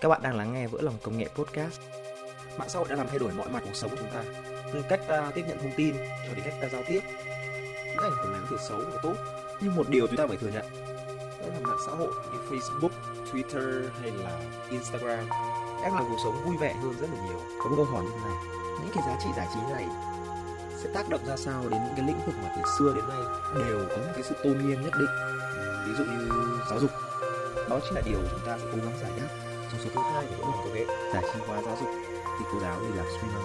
Các bạn đang lắng nghe Vỡ lòng công nghệ podcast. Mạng xã hội đã làm thay đổi mọi mặt cuộc sống của chúng ta, từ cách ta tiếp nhận thông tin cho đến cách ta giao tiếp. Những ảnh hưởng lớn từ xấu và tốt, nhưng một điều chúng ta phải thừa nhận, đó là mạng xã hội như Facebook, Twitter hay là Instagram đang làm cuộc sống vui vẻ hơn rất là nhiều. Có một câu hỏi như thế này, những cái giá trị giải trí này sẽ tác động ra sao đến những cái lĩnh vực mà từ xưa đến nay đều có một cái sự tôn nghiêm nhất định ví dụ như giáo dục đó chính là điều chúng ta sẽ cố gắng giải đáp trong số thứ hai của những công nghệ giải sinh hóa giáo dục thì cô giáo đi làm streamer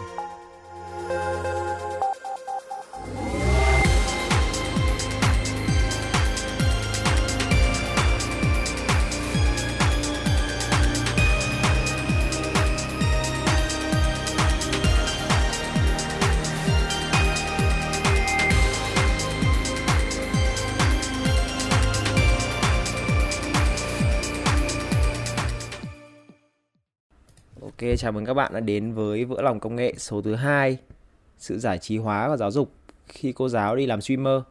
chào mừng các bạn đã đến với Vỡ lòng công nghệ số thứ hai Sự giải trí hóa và giáo dục khi cô giáo đi làm streamer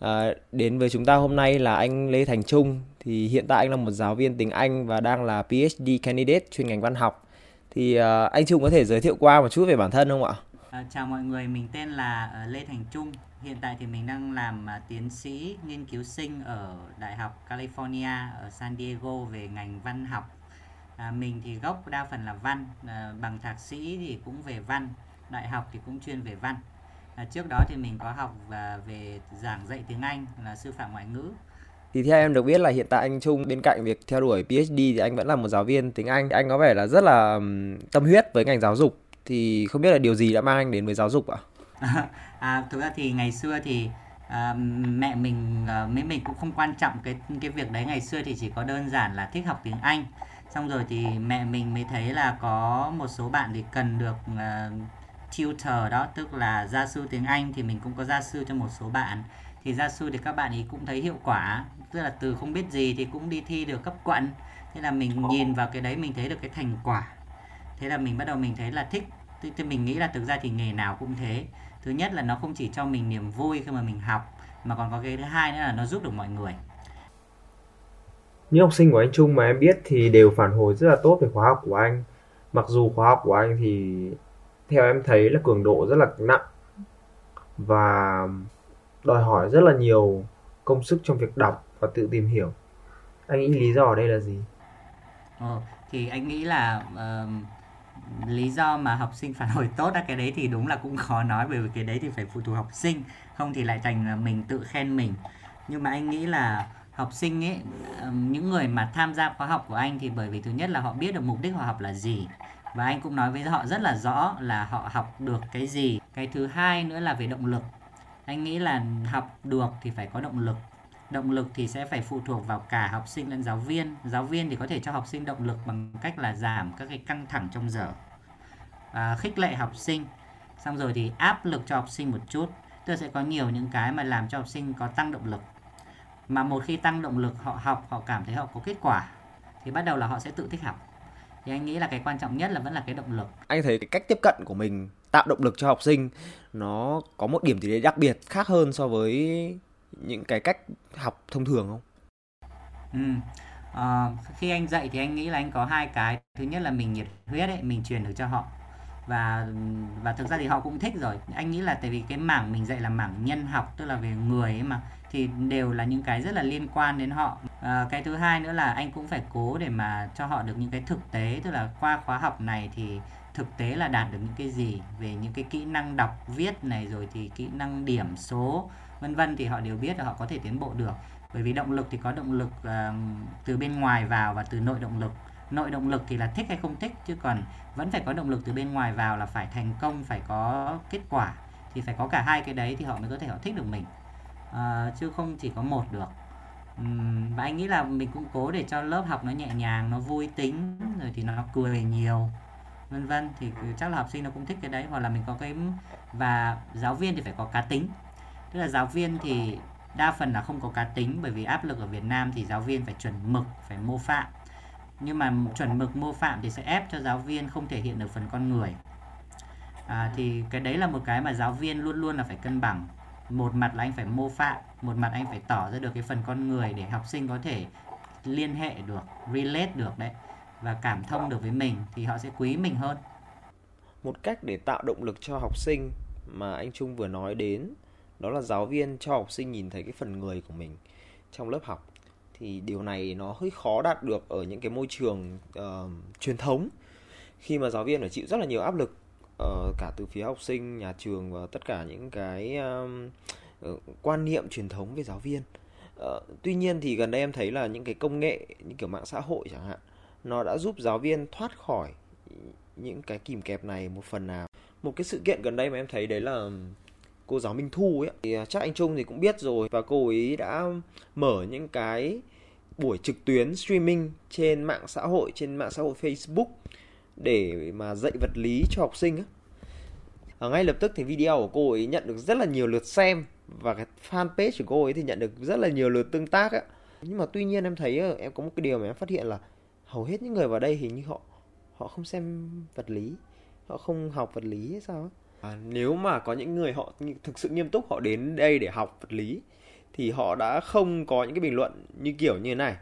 à, Đến với chúng ta hôm nay là anh Lê Thành Trung Thì hiện tại anh là một giáo viên tiếng Anh và đang là PhD candidate chuyên ngành văn học Thì à, anh Trung có thể giới thiệu qua một chút về bản thân không ạ? À, chào mọi người, mình tên là à, Lê Thành Trung. Hiện tại thì mình đang làm à, tiến sĩ nghiên cứu sinh ở Đại học California ở San Diego về ngành văn học. À, mình thì gốc đa phần là văn, à, bằng thạc sĩ thì cũng về văn, đại học thì cũng chuyên về văn. À, trước đó thì mình có học và về giảng dạy tiếng Anh là sư phạm ngoại ngữ. Thì theo em được biết là hiện tại anh Trung bên cạnh việc theo đuổi PhD thì anh vẫn là một giáo viên tiếng Anh Anh có vẻ là rất là tâm huyết với ngành giáo dục Thì không biết là điều gì đã mang anh đến với giáo dục ạ? à, thực ra thì ngày xưa thì à, mẹ mình à, mấy mình cũng không quan trọng cái cái việc đấy ngày xưa thì chỉ có đơn giản là thích học tiếng Anh xong rồi thì mẹ mình mới thấy là có một số bạn thì cần được à, tutor đó tức là gia sư tiếng Anh thì mình cũng có gia sư cho một số bạn. Thì gia sư thì các bạn ấy cũng thấy hiệu quả tức là từ không biết gì thì cũng đi thi được cấp quận. Thế là mình nhìn vào cái đấy mình thấy được cái thành quả. Thế là mình bắt đầu mình thấy là thích thì, thì mình nghĩ là thực ra thì nghề nào cũng thế. Thứ nhất là nó không chỉ cho mình niềm vui khi mà mình học mà còn có cái thứ hai nữa là nó giúp được mọi người những học sinh của anh Trung mà em biết thì đều phản hồi rất là tốt về khóa học của anh. Mặc dù khóa học của anh thì theo em thấy là cường độ rất là nặng và đòi hỏi rất là nhiều công sức trong việc đọc và tự tìm hiểu. Anh nghĩ lý do ở đây là gì? Ờ, thì anh nghĩ là uh, lý do mà học sinh phản hồi tốt là cái đấy thì đúng là cũng khó nói bởi vì cái đấy thì phải phụ thuộc học sinh không thì lại thành là mình tự khen mình nhưng mà anh nghĩ là học sinh ấy những người mà tham gia khóa học của anh thì bởi vì thứ nhất là họ biết được mục đích họ học là gì. Và anh cũng nói với họ rất là rõ là họ học được cái gì. Cái thứ hai nữa là về động lực. Anh nghĩ là học được thì phải có động lực. Động lực thì sẽ phải phụ thuộc vào cả học sinh lẫn giáo viên. Giáo viên thì có thể cho học sinh động lực bằng cách là giảm các cái căng thẳng trong giờ. À, khích lệ học sinh. Xong rồi thì áp lực cho học sinh một chút. Tức sẽ có nhiều những cái mà làm cho học sinh có tăng động lực mà một khi tăng động lực họ học họ cảm thấy họ có kết quả thì bắt đầu là họ sẽ tự thích học. Thì anh nghĩ là cái quan trọng nhất là vẫn là cái động lực. Anh thấy cái cách tiếp cận của mình tạo động lực cho học sinh nó có một điểm gì đấy đặc biệt khác hơn so với những cái cách học thông thường không? Ừ. Ờ, khi anh dạy thì anh nghĩ là anh có hai cái. Thứ nhất là mình nhiệt huyết ấy mình truyền được cho họ. Và và thực ra thì họ cũng thích rồi. Anh nghĩ là tại vì cái mảng mình dạy là mảng nhân học tức là về người ấy mà thì đều là những cái rất là liên quan đến họ. À, cái thứ hai nữa là anh cũng phải cố để mà cho họ được những cái thực tế tức là qua khóa học này thì thực tế là đạt được những cái gì về những cái kỹ năng đọc viết này rồi thì kỹ năng điểm số vân vân thì họ đều biết là họ có thể tiến bộ được. Bởi vì động lực thì có động lực uh, từ bên ngoài vào và từ nội động lực. Nội động lực thì là thích hay không thích chứ còn vẫn phải có động lực từ bên ngoài vào là phải thành công phải có kết quả. Thì phải có cả hai cái đấy thì họ mới có thể họ thích được mình à, chứ không chỉ có một được. Ừm, và anh nghĩ là mình cũng cố để cho lớp học nó nhẹ nhàng nó vui tính rồi thì nó cười nhiều vân vân. Thì chắc là học sinh nó cũng thích cái đấy hoặc là mình có cái và giáo viên thì phải có cá tính. Tức là giáo viên thì đa phần là không có cá tính bởi vì áp lực ở Việt Nam thì giáo viên phải chuẩn mực phải mô phạm. Nhưng mà chuẩn mực mô phạm thì sẽ ép cho giáo viên không thể hiện được phần con người. À, thì cái đấy là một cái mà giáo viên luôn luôn là phải cân bằng một mặt là anh phải mô phạm một mặt anh phải tỏ ra được cái phần con người để học sinh có thể liên hệ được relate được đấy và cảm thông được với mình thì họ sẽ quý mình hơn. Một cách để tạo động lực cho học sinh mà anh Trung vừa nói đến đó là giáo viên cho học sinh nhìn thấy cái phần người của mình trong lớp học. Thì điều này nó hơi khó đạt được ở những cái môi trường uh, truyền thống khi mà giáo viên phải chịu rất là nhiều áp lực uh, cả từ phía học sinh nhà trường và tất cả những cái uh, quan niệm truyền thống về giáo viên. Uh, tuy nhiên thì gần đây em thấy là những cái công nghệ như kiểu mạng xã hội chẳng hạn nó đã giúp giáo viên thoát khỏi những cái kìm kẹp này một phần nào. Một cái sự kiện gần đây mà em thấy đấy là cô giáo Minh Thu ấy. Thì à, chắc anh Trung thì cũng biết rồi và cô ấy đã mở những cái buổi trực tuyến streaming trên mạng xã hội trên mạng xã hội Facebook để mà dạy vật lý cho học sinh á. À, ngay lập tức thì video của cô ấy nhận được rất là nhiều lượt xem và cái fanpage của cô ấy thì nhận được rất là nhiều lượt tương tác á. Nhưng mà tuy nhiên em thấy ờ, em có một cái điều mà em phát hiện là hầu hết những người vào đây hình như họ họ không xem vật lý họ không học vật lý hay sao à, nếu mà có những người họ thực sự nghiêm túc họ đến đây để học vật lý thì họ đã không có những cái bình luận như kiểu như thế này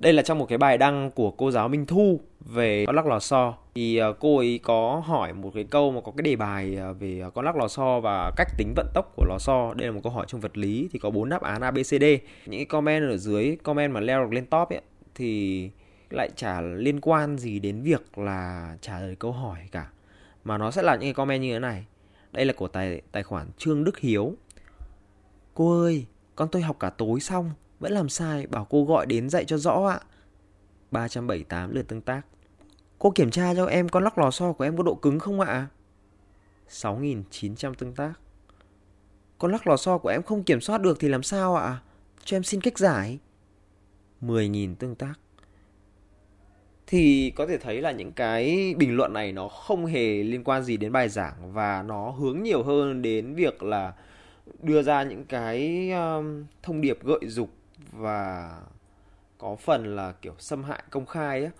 đây là trong một cái bài đăng của cô giáo Minh Thu về con lắc lò xo thì ờ, cô ấy có hỏi một cái câu mà có cái đề bài ờ, về ờ, con lắc lò xo và cách tính vận tốc của lò xo đây là một câu hỏi trong vật lý, thì có bốn đáp án A B C D. Những cái comment ở dưới, comment mà leo được lên top ấy, thì lại chả liên quan gì đến việc là trả lời câu hỏi cả. Mà nó sẽ là những cái comment như thế này. Đây là của tài tài khoản Trương Đức Hiếu. Cô ơi, con tôi học cả tối xong vẫn làm sai, bảo cô gọi đến dạy cho rõ ạ. 378 lượt tương tác. Cô kiểm tra cho em con lắc lò xo của em có độ cứng không ạ? 6.900 tương tác. Con lắc lò xo của em không kiểm soát được thì làm sao ạ? Cho em xin cách giải. 10.000 tương tác. Thì có thể thấy là những cái bình luận này nó không hề liên quan gì đến bài giảng và nó hướng nhiều hơn đến việc là đưa ra những cái um, thông điệp gợi dục và có phần là kiểu xâm hại công khai á.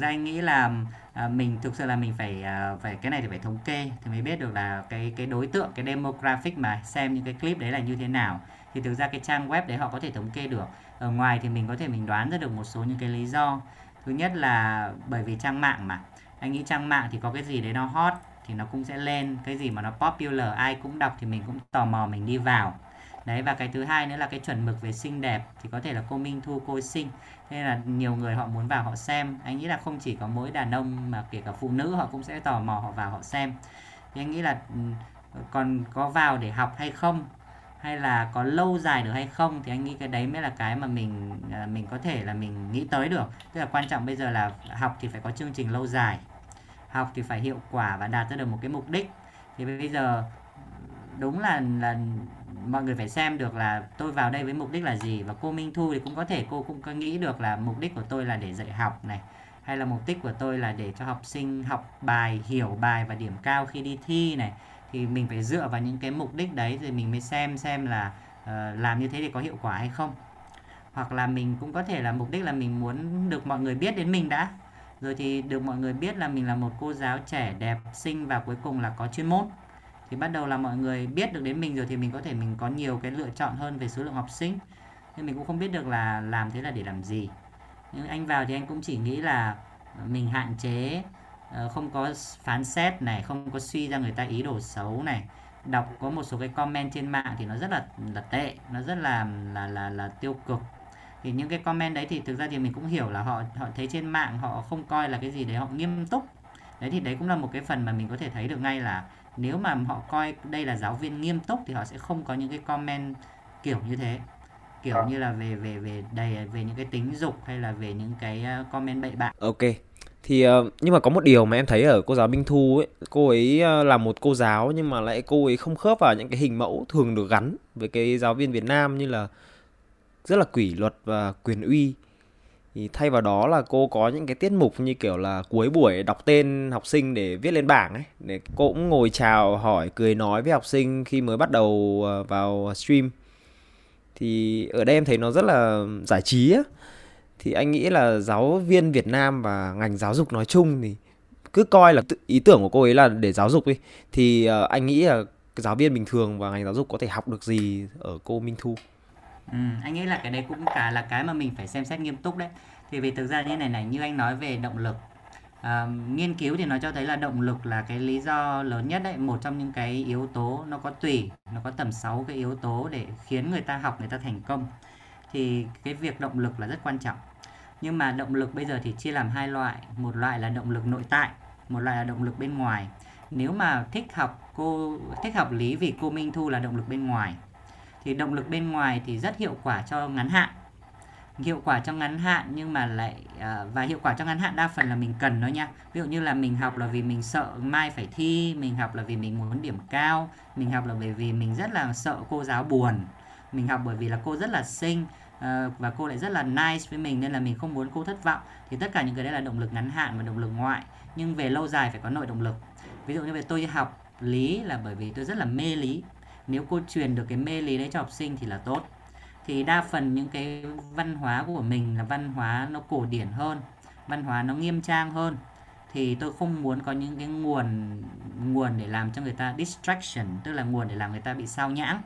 Ra anh nghĩ là à, mình thực sự là mình phải à, phải cái này thì phải thống kê thì mới biết được là cái cái đối tượng cái demographic mà xem những cái clip đấy là như thế nào. Thì thực ra cái trang web đấy họ có thể thống kê được. Ở ngoài thì mình có thể mình đoán ra được một số những cái lý do. Thứ nhất là bởi vì trang mạng mà. Anh nghĩ trang mạng thì có cái gì đấy nó hot thì nó cũng sẽ lên. Cái gì mà nó popular ai cũng đọc thì mình cũng tò mò mình đi vào đấy, và cái thứ hai nữa là cái chuẩn mực về xinh đẹp thì có thể là cô Minh Thu, cô xinh. Nên là nhiều người họ muốn vào họ xem. Anh nghĩ là không chỉ có mỗi đàn ông mà kể cả phụ nữ họ cũng sẽ tò mò họ vào họ xem. Thì anh nghĩ là ừ, còn có vào để học hay không? Hay là có lâu dài được hay không? Thì anh nghĩ cái đấy mới là cái mà mình à, mình có thể là mình nghĩ tới được. Tức là quan trọng bây giờ là học thì phải có chương trình lâu dài. Học thì phải hiệu quả và đạt ra được một cái mục đích. Thì bây giờ, đúng là là mọi người phải xem được là tôi vào đây với mục đích là gì và cô Minh Thu thì cũng có thể cô cũng có nghĩ được là mục đích của tôi là để dạy học này hay là mục đích của tôi là để cho học sinh học bài hiểu bài và điểm cao khi đi thi này. Thì mình phải dựa vào những cái mục đích đấy rồi mình mới xem xem là uh, làm như thế thì có hiệu quả hay không. Hoặc là mình cũng có thể là mục đích là mình muốn được mọi người biết đến mình đã. Rồi thì được mọi người biết là mình là một cô giáo trẻ đẹp xinh và cuối cùng là có chuyên môn thì bắt đầu là mọi người biết được đến mình rồi thì mình có thể mình có nhiều cái lựa chọn hơn về số lượng học sinh. Nhưng mình cũng không biết được là làm thế là để làm gì. Nhưng anh vào thì anh cũng chỉ nghĩ là ờ, mình hạn chế ờ, không có phán xét này, không có suy ra người ta ý đồ xấu này. Đọc có một số cái comment trên mạng thì nó rất là là tệ, nó rất là là là là tiêu cực. Thì những cái comment đấy thì thực ra thì mình cũng hiểu là họ họ thấy trên mạng họ không coi là cái gì đấy họ nghiêm túc. Đấy thì đấy cũng là một cái phần mà mình có thể thấy được ngay là nếu mà họ coi đây là giáo viên nghiêm túc thì họ sẽ không có những cái comment kiểu như thế. Kiểu như là về về về đầy về những cái tính dục hay là về những cái ờ, comment bậy bạ. Ok. Thì uh, nhưng mà có một điều mà em thấy ở cô giáo Minh Thu ấy cô ấy là một cô giáo nhưng mà lại cô ấy không khớp vào những cái hình mẫu thường được gắn với cái giáo viên Việt Nam như là rất là quỷ luật và quyền uy thì thay vào đó là cô có những cái tiết mục như kiểu là cuối buổi đọc tên học sinh để viết lên bảng ấy. Để cô cũng ngồi chào, hỏi, cười, nói với học sinh khi mới bắt đầu ờ, vào stream. Thì ở đây em thấy nó rất là giải trí á. Thì anh nghĩ là giáo viên Việt Nam và ngành giáo dục nói chung thì cứ coi là ý tưởng của cô ấy là để giáo dục đi. Thì ờ, anh nghĩ là giáo viên bình thường và ngành giáo dục có thể học được gì ở cô Minh Thu? Ừ, anh nghĩ là cái đấy cũng cả là cái mà mình phải xem xét nghiêm túc đấy. Thì vì thực ra như này này như anh nói về động lực à, nghiên cứu thì nó cho thấy là động lực là cái lý do lớn nhất đấy. Một trong những cái yếu tố nó có tùy nó có tầm 6 cái yếu tố để khiến người ta học người ta thành công. Thì cái việc động lực là rất quan trọng. Nhưng mà động lực bây giờ thì chia làm hai loại. Một loại là động lực nội tại một loại là động lực bên ngoài. Nếu mà thích học cô thích học lý vì cô Minh Thu là động lực bên ngoài thì động lực bên ngoài thì rất hiệu quả cho ngắn hạn. Hiệu quả trong ngắn hạn nhưng mà lại à, và hiệu quả trong ngắn hạn đa phần là mình cần nó nha. Ví dụ như là mình học là vì mình sợ mai phải thi mình học là vì mình muốn điểm cao mình học là bởi vì mình rất là sợ cô giáo buồn mình học bởi vì là cô rất là xinh à, và cô lại rất là nice với mình nên là mình không muốn cô thất vọng. Thì tất cả những cái đấy là động lực ngắn hạn và động lực ngoại nhưng về lâu dài phải có nội động lực. Ví dụ như về tôi học lý là bởi vì tôi rất là mê lý nếu cô truyền được cái mê lý đấy cho học sinh thì là tốt. Thì đa phần những cái văn hóa của mình là văn hóa nó cổ điển hơn, văn hóa nó nghiêm trang hơn. Thì tôi không muốn có những cái nguồn nguồn để làm cho người ta distraction, tức là nguồn để làm người ta bị sao nhãng.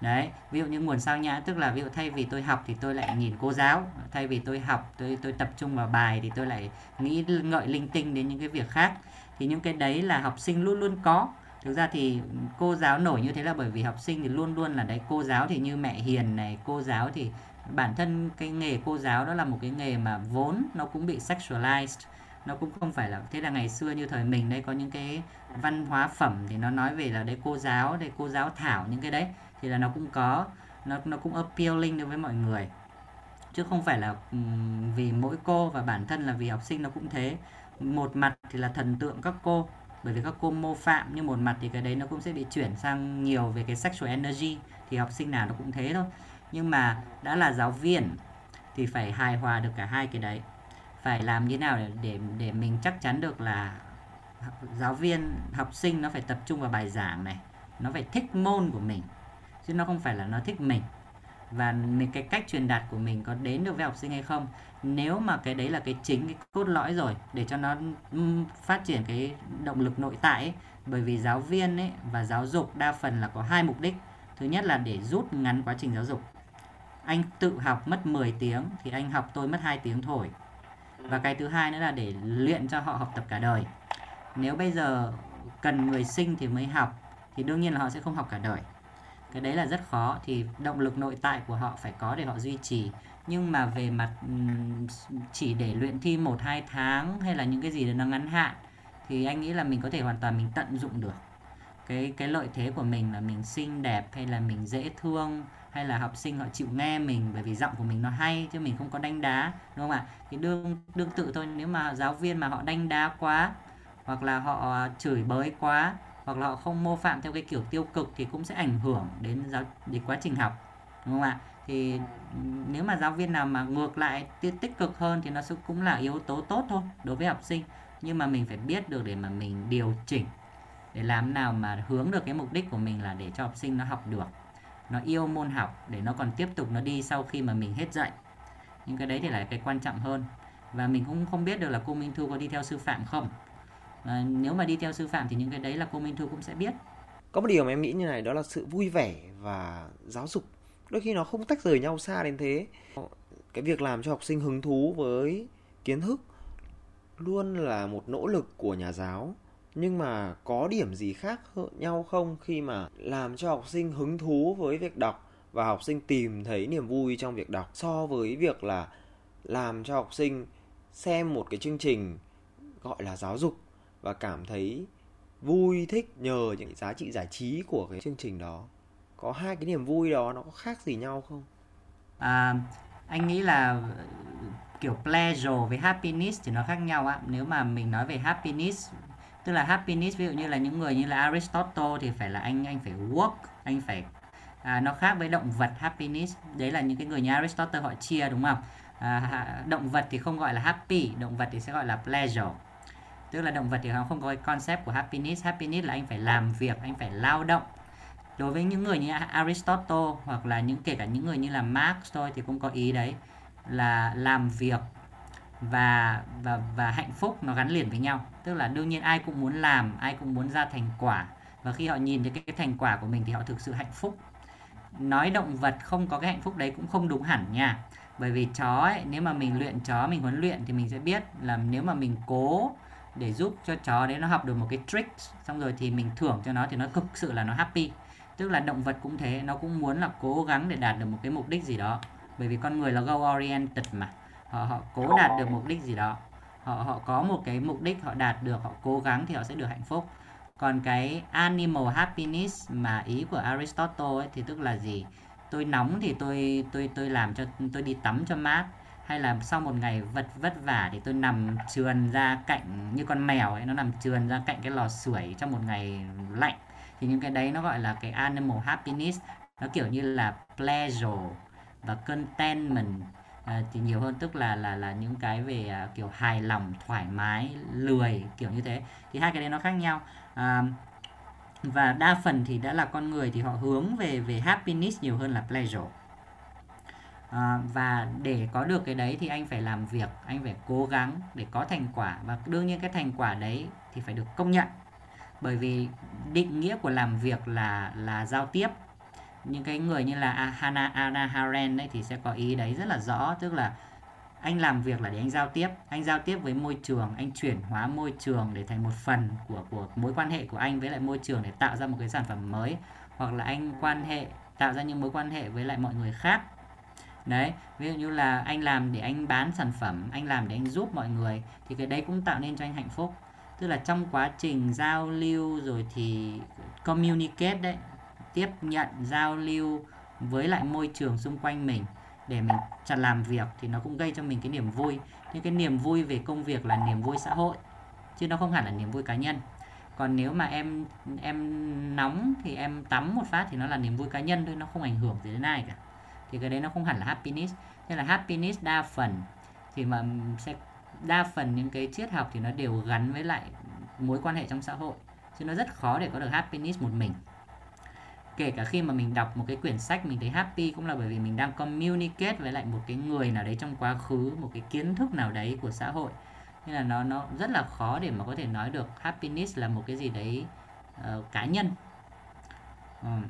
Đấy, ví dụ như nguồn sao nhãng, tức là ví dụ thay vì tôi học thì tôi lại nhìn cô giáo, thay vì tôi học, tôi tôi tập trung vào bài thì tôi lại nghĩ ngợi linh tinh đến những cái việc khác. Thì những cái đấy là học sinh luôn luôn có thực ra thì cô giáo nổi như thế là bởi vì học sinh thì luôn luôn là đấy, cô giáo thì như mẹ hiền này, cô giáo thì bản thân cái nghề cô giáo đó là một cái nghề mà vốn nó cũng bị sexualized, nó cũng không phải là, thế là ngày xưa như thời mình đây có những cái văn hóa phẩm thì nó nói về là đấy, cô giáo đây cô giáo thảo những cái đấy thì là nó cũng có, nó nó cũng appealing đối với mọi người. Chứ không phải là vì mỗi cô và bản thân là vì học sinh nó cũng thế. Một mặt thì là thần tượng các cô bởi vì các cô mô phạm nhưng một mặt thì cái đấy nó cũng sẽ bị chuyển sang nhiều về cái sexual energy, thì học sinh nào nó cũng thế thôi. Nhưng mà đã là giáo viên thì phải hài hòa được cả hai cái đấy. Phải làm như nào để để để mình chắc chắn được là giáo viên, học sinh nó phải tập trung vào bài giảng này, nó phải thích môn của mình, chứ nó không phải là nó thích mình và cái cách truyền đạt của mình có đến được với học sinh hay không? Nếu mà cái đấy là cái chính cái cốt lõi rồi để cho nó phát triển cái động lực nội tại ấy, bởi vì giáo viên ấy và giáo dục đa phần là có hai mục đích. Thứ nhất là để rút ngắn quá trình giáo dục. Anh tự học mất 10 tiếng thì anh học tôi mất 2 tiếng thôi. Và cái thứ hai nữa là để luyện cho họ học tập cả đời. Nếu bây giờ cần người sinh thì mới học thì đương nhiên là họ sẽ không học cả đời cái đấy là rất khó. Thì động lực nội tại của họ phải có để họ duy trì. Nhưng mà về mặt chỉ để luyện thi một, hai tháng hay là những cái gì đó nó ngắn hạn, thì anh nghĩ là mình có thể hoàn toàn mình tận dụng được. Cái cái lợi thế của mình là mình xinh đẹp hay là mình dễ thương hay là học sinh họ chịu nghe mình bởi vì giọng của mình nó hay chứ mình không có đánh đá, đúng không ạ? Thì đương đương tự thôi. Nếu mà giáo viên mà họ đánh đá quá hoặc là họ chửi bới quá hoặc là họ không mô phạm theo cái kiểu tiêu cực thì cũng sẽ ảnh hưởng đến giáo, đến quá trình học, đúng không ạ? Thì nếu mà giáo viên nào mà ngược lại tích cực hơn thì nó sẽ cũng là yếu tố tốt thôi đối với học sinh. Nhưng mà mình phải biết được để mà mình điều chỉnh, để làm nào mà hướng được cái mục đích của mình là để cho học sinh nó học được, nó yêu môn học, để nó còn tiếp tục nó đi sau khi mà mình hết dạy. Những cái đấy thì là cái quan trọng hơn. Và mình cũng không biết được là cô Minh Thu có đi theo sư phạm không? À, nếu mà đi theo sư phạm thì những cái đấy là cô Minh Thu cũng sẽ biết. Có một điều mà em nghĩ như này đó là sự vui vẻ và giáo dục. Đôi khi nó không tách rời nhau xa đến thế. Cái việc làm cho học sinh hứng thú với kiến thức luôn là một nỗ lực của nhà giáo. Nhưng mà có điểm gì khác nhau không khi mà làm cho học sinh hứng thú với việc đọc và học sinh tìm thấy niềm vui trong việc đọc so với việc là làm cho học sinh xem một cái chương trình gọi là giáo dục? Và cảm thấy vui thích nhờ những giá trị giải trí của cái chương trình đó. Có hai cái niềm vui đó nó có khác gì nhau không? À, anh nghĩ là kiểu pleasure với happiness thì nó khác nhau á nếu mà mình nói về happiness tức là happiness ví dụ như là những người như là Aristotle thì phải là anh anh phải work anh phải à, nó khác với động vật happiness. Đấy là những cái người như Aristotle họ chia đúng không? À, động vật thì không gọi là happy động vật thì sẽ gọi là pleasure tức là động vật thì nó không có cái concept của happiness. Happiness là anh phải làm việc anh phải lao động. Đối với những người như Aristotle hoặc là những kể cả những người như là Marx thôi thì cũng có ý đấy là làm việc và và và hạnh phúc nó gắn liền với nhau. Tức là đương nhiên ai cũng muốn làm ai cũng muốn ra thành quả. Và khi họ nhìn thấy cái, cái thành quả của mình thì họ thực sự hạnh phúc. Nói động vật không có cái hạnh phúc đấy cũng không đúng hẳn nha. Bởi vì chó ấy nếu mà mình luyện chó mình huấn luyện thì mình sẽ biết là nếu mà mình cố để giúp cho chó đấy nó học được một cái trick xong rồi thì mình thưởng cho nó thì nó thực sự là nó happy. Tức là động vật cũng thế nó cũng muốn là cố gắng để đạt được một cái mục đích gì đó. Bởi vì con người là goal oriented mà họ họ cố đạt được mục đích gì đó. Họ họ có một cái mục đích họ đạt được họ cố gắng thì họ sẽ được hạnh phúc. Còn cái animal happiness mà ý của Aristotle ấy thì tức là gì? Tôi nóng thì tôi tôi tôi làm cho tôi đi tắm cho mát hay là sau một ngày vật vất vả thì tôi nằm trườn ra cạnh như con mèo ấy nó nằm trườn ra cạnh cái lò sưởi trong một ngày lạnh. Thì những cái đấy nó gọi là cái animal happiness nó kiểu như là pleasure và contentment. À, thì nhiều hơn tức là là là những cái về à, kiểu hài lòng thoải mái lười kiểu như thế. Thì hai cái đấy nó khác nhau. À, và đa phần thì đã là con người thì họ hướng về về happiness nhiều hơn là pleasure à, và để có được cái đấy thì anh phải làm việc anh phải cố gắng để có thành quả. Và đương nhiên cái thành quả đấy thì phải được công nhận. Bởi vì định nghĩa của làm việc là là giao tiếp. Những cái người như là hana ana Haren đấy thì sẽ có ý đấy rất là rõ. Tức là anh làm việc là để anh giao tiếp. Anh giao tiếp với môi trường anh chuyển hóa môi trường để thành một phần của của mối quan hệ của anh với lại môi trường để tạo ra một cái sản phẩm mới. Hoặc là anh quan hệ tạo ra những mối quan hệ với lại mọi người khác đấy, ví dụ như là anh làm để anh bán sản phẩm, anh làm để anh giúp mọi người, thì cái đấy cũng tạo nên cho anh hạnh phúc. Tức là trong quá trình giao lưu rồi thì communicate đấy, tiếp nhận, giao lưu với lại môi trường xung quanh mình để mình chặt làm việc thì nó cũng gây cho mình cái niềm vui. Nhưng cái niềm vui về công việc là niềm vui xã hội, chứ nó không hẳn là niềm vui cá nhân. Còn nếu mà em em nóng thì em tắm một phát thì nó là niềm vui cá nhân thôi, nó không ảnh hưởng gì đến ai cả thì cái đấy nó không hẳn là happiness. Nên là happiness đa phần thì mà sẽ đa phần những cái triết học thì nó đều gắn với lại mối quan hệ trong xã hội. Chứ nó rất khó để có được happiness một mình. Kể cả khi mà mình đọc một cái quyển sách mình thấy happy cũng là bởi vì mình đang communicate với lại một cái người nào đấy trong quá khứ một cái kiến thức nào đấy của xã hội. Nên là nó nó rất là khó để mà có thể nói được happiness là một cái gì đấy uh, cá nhân. Um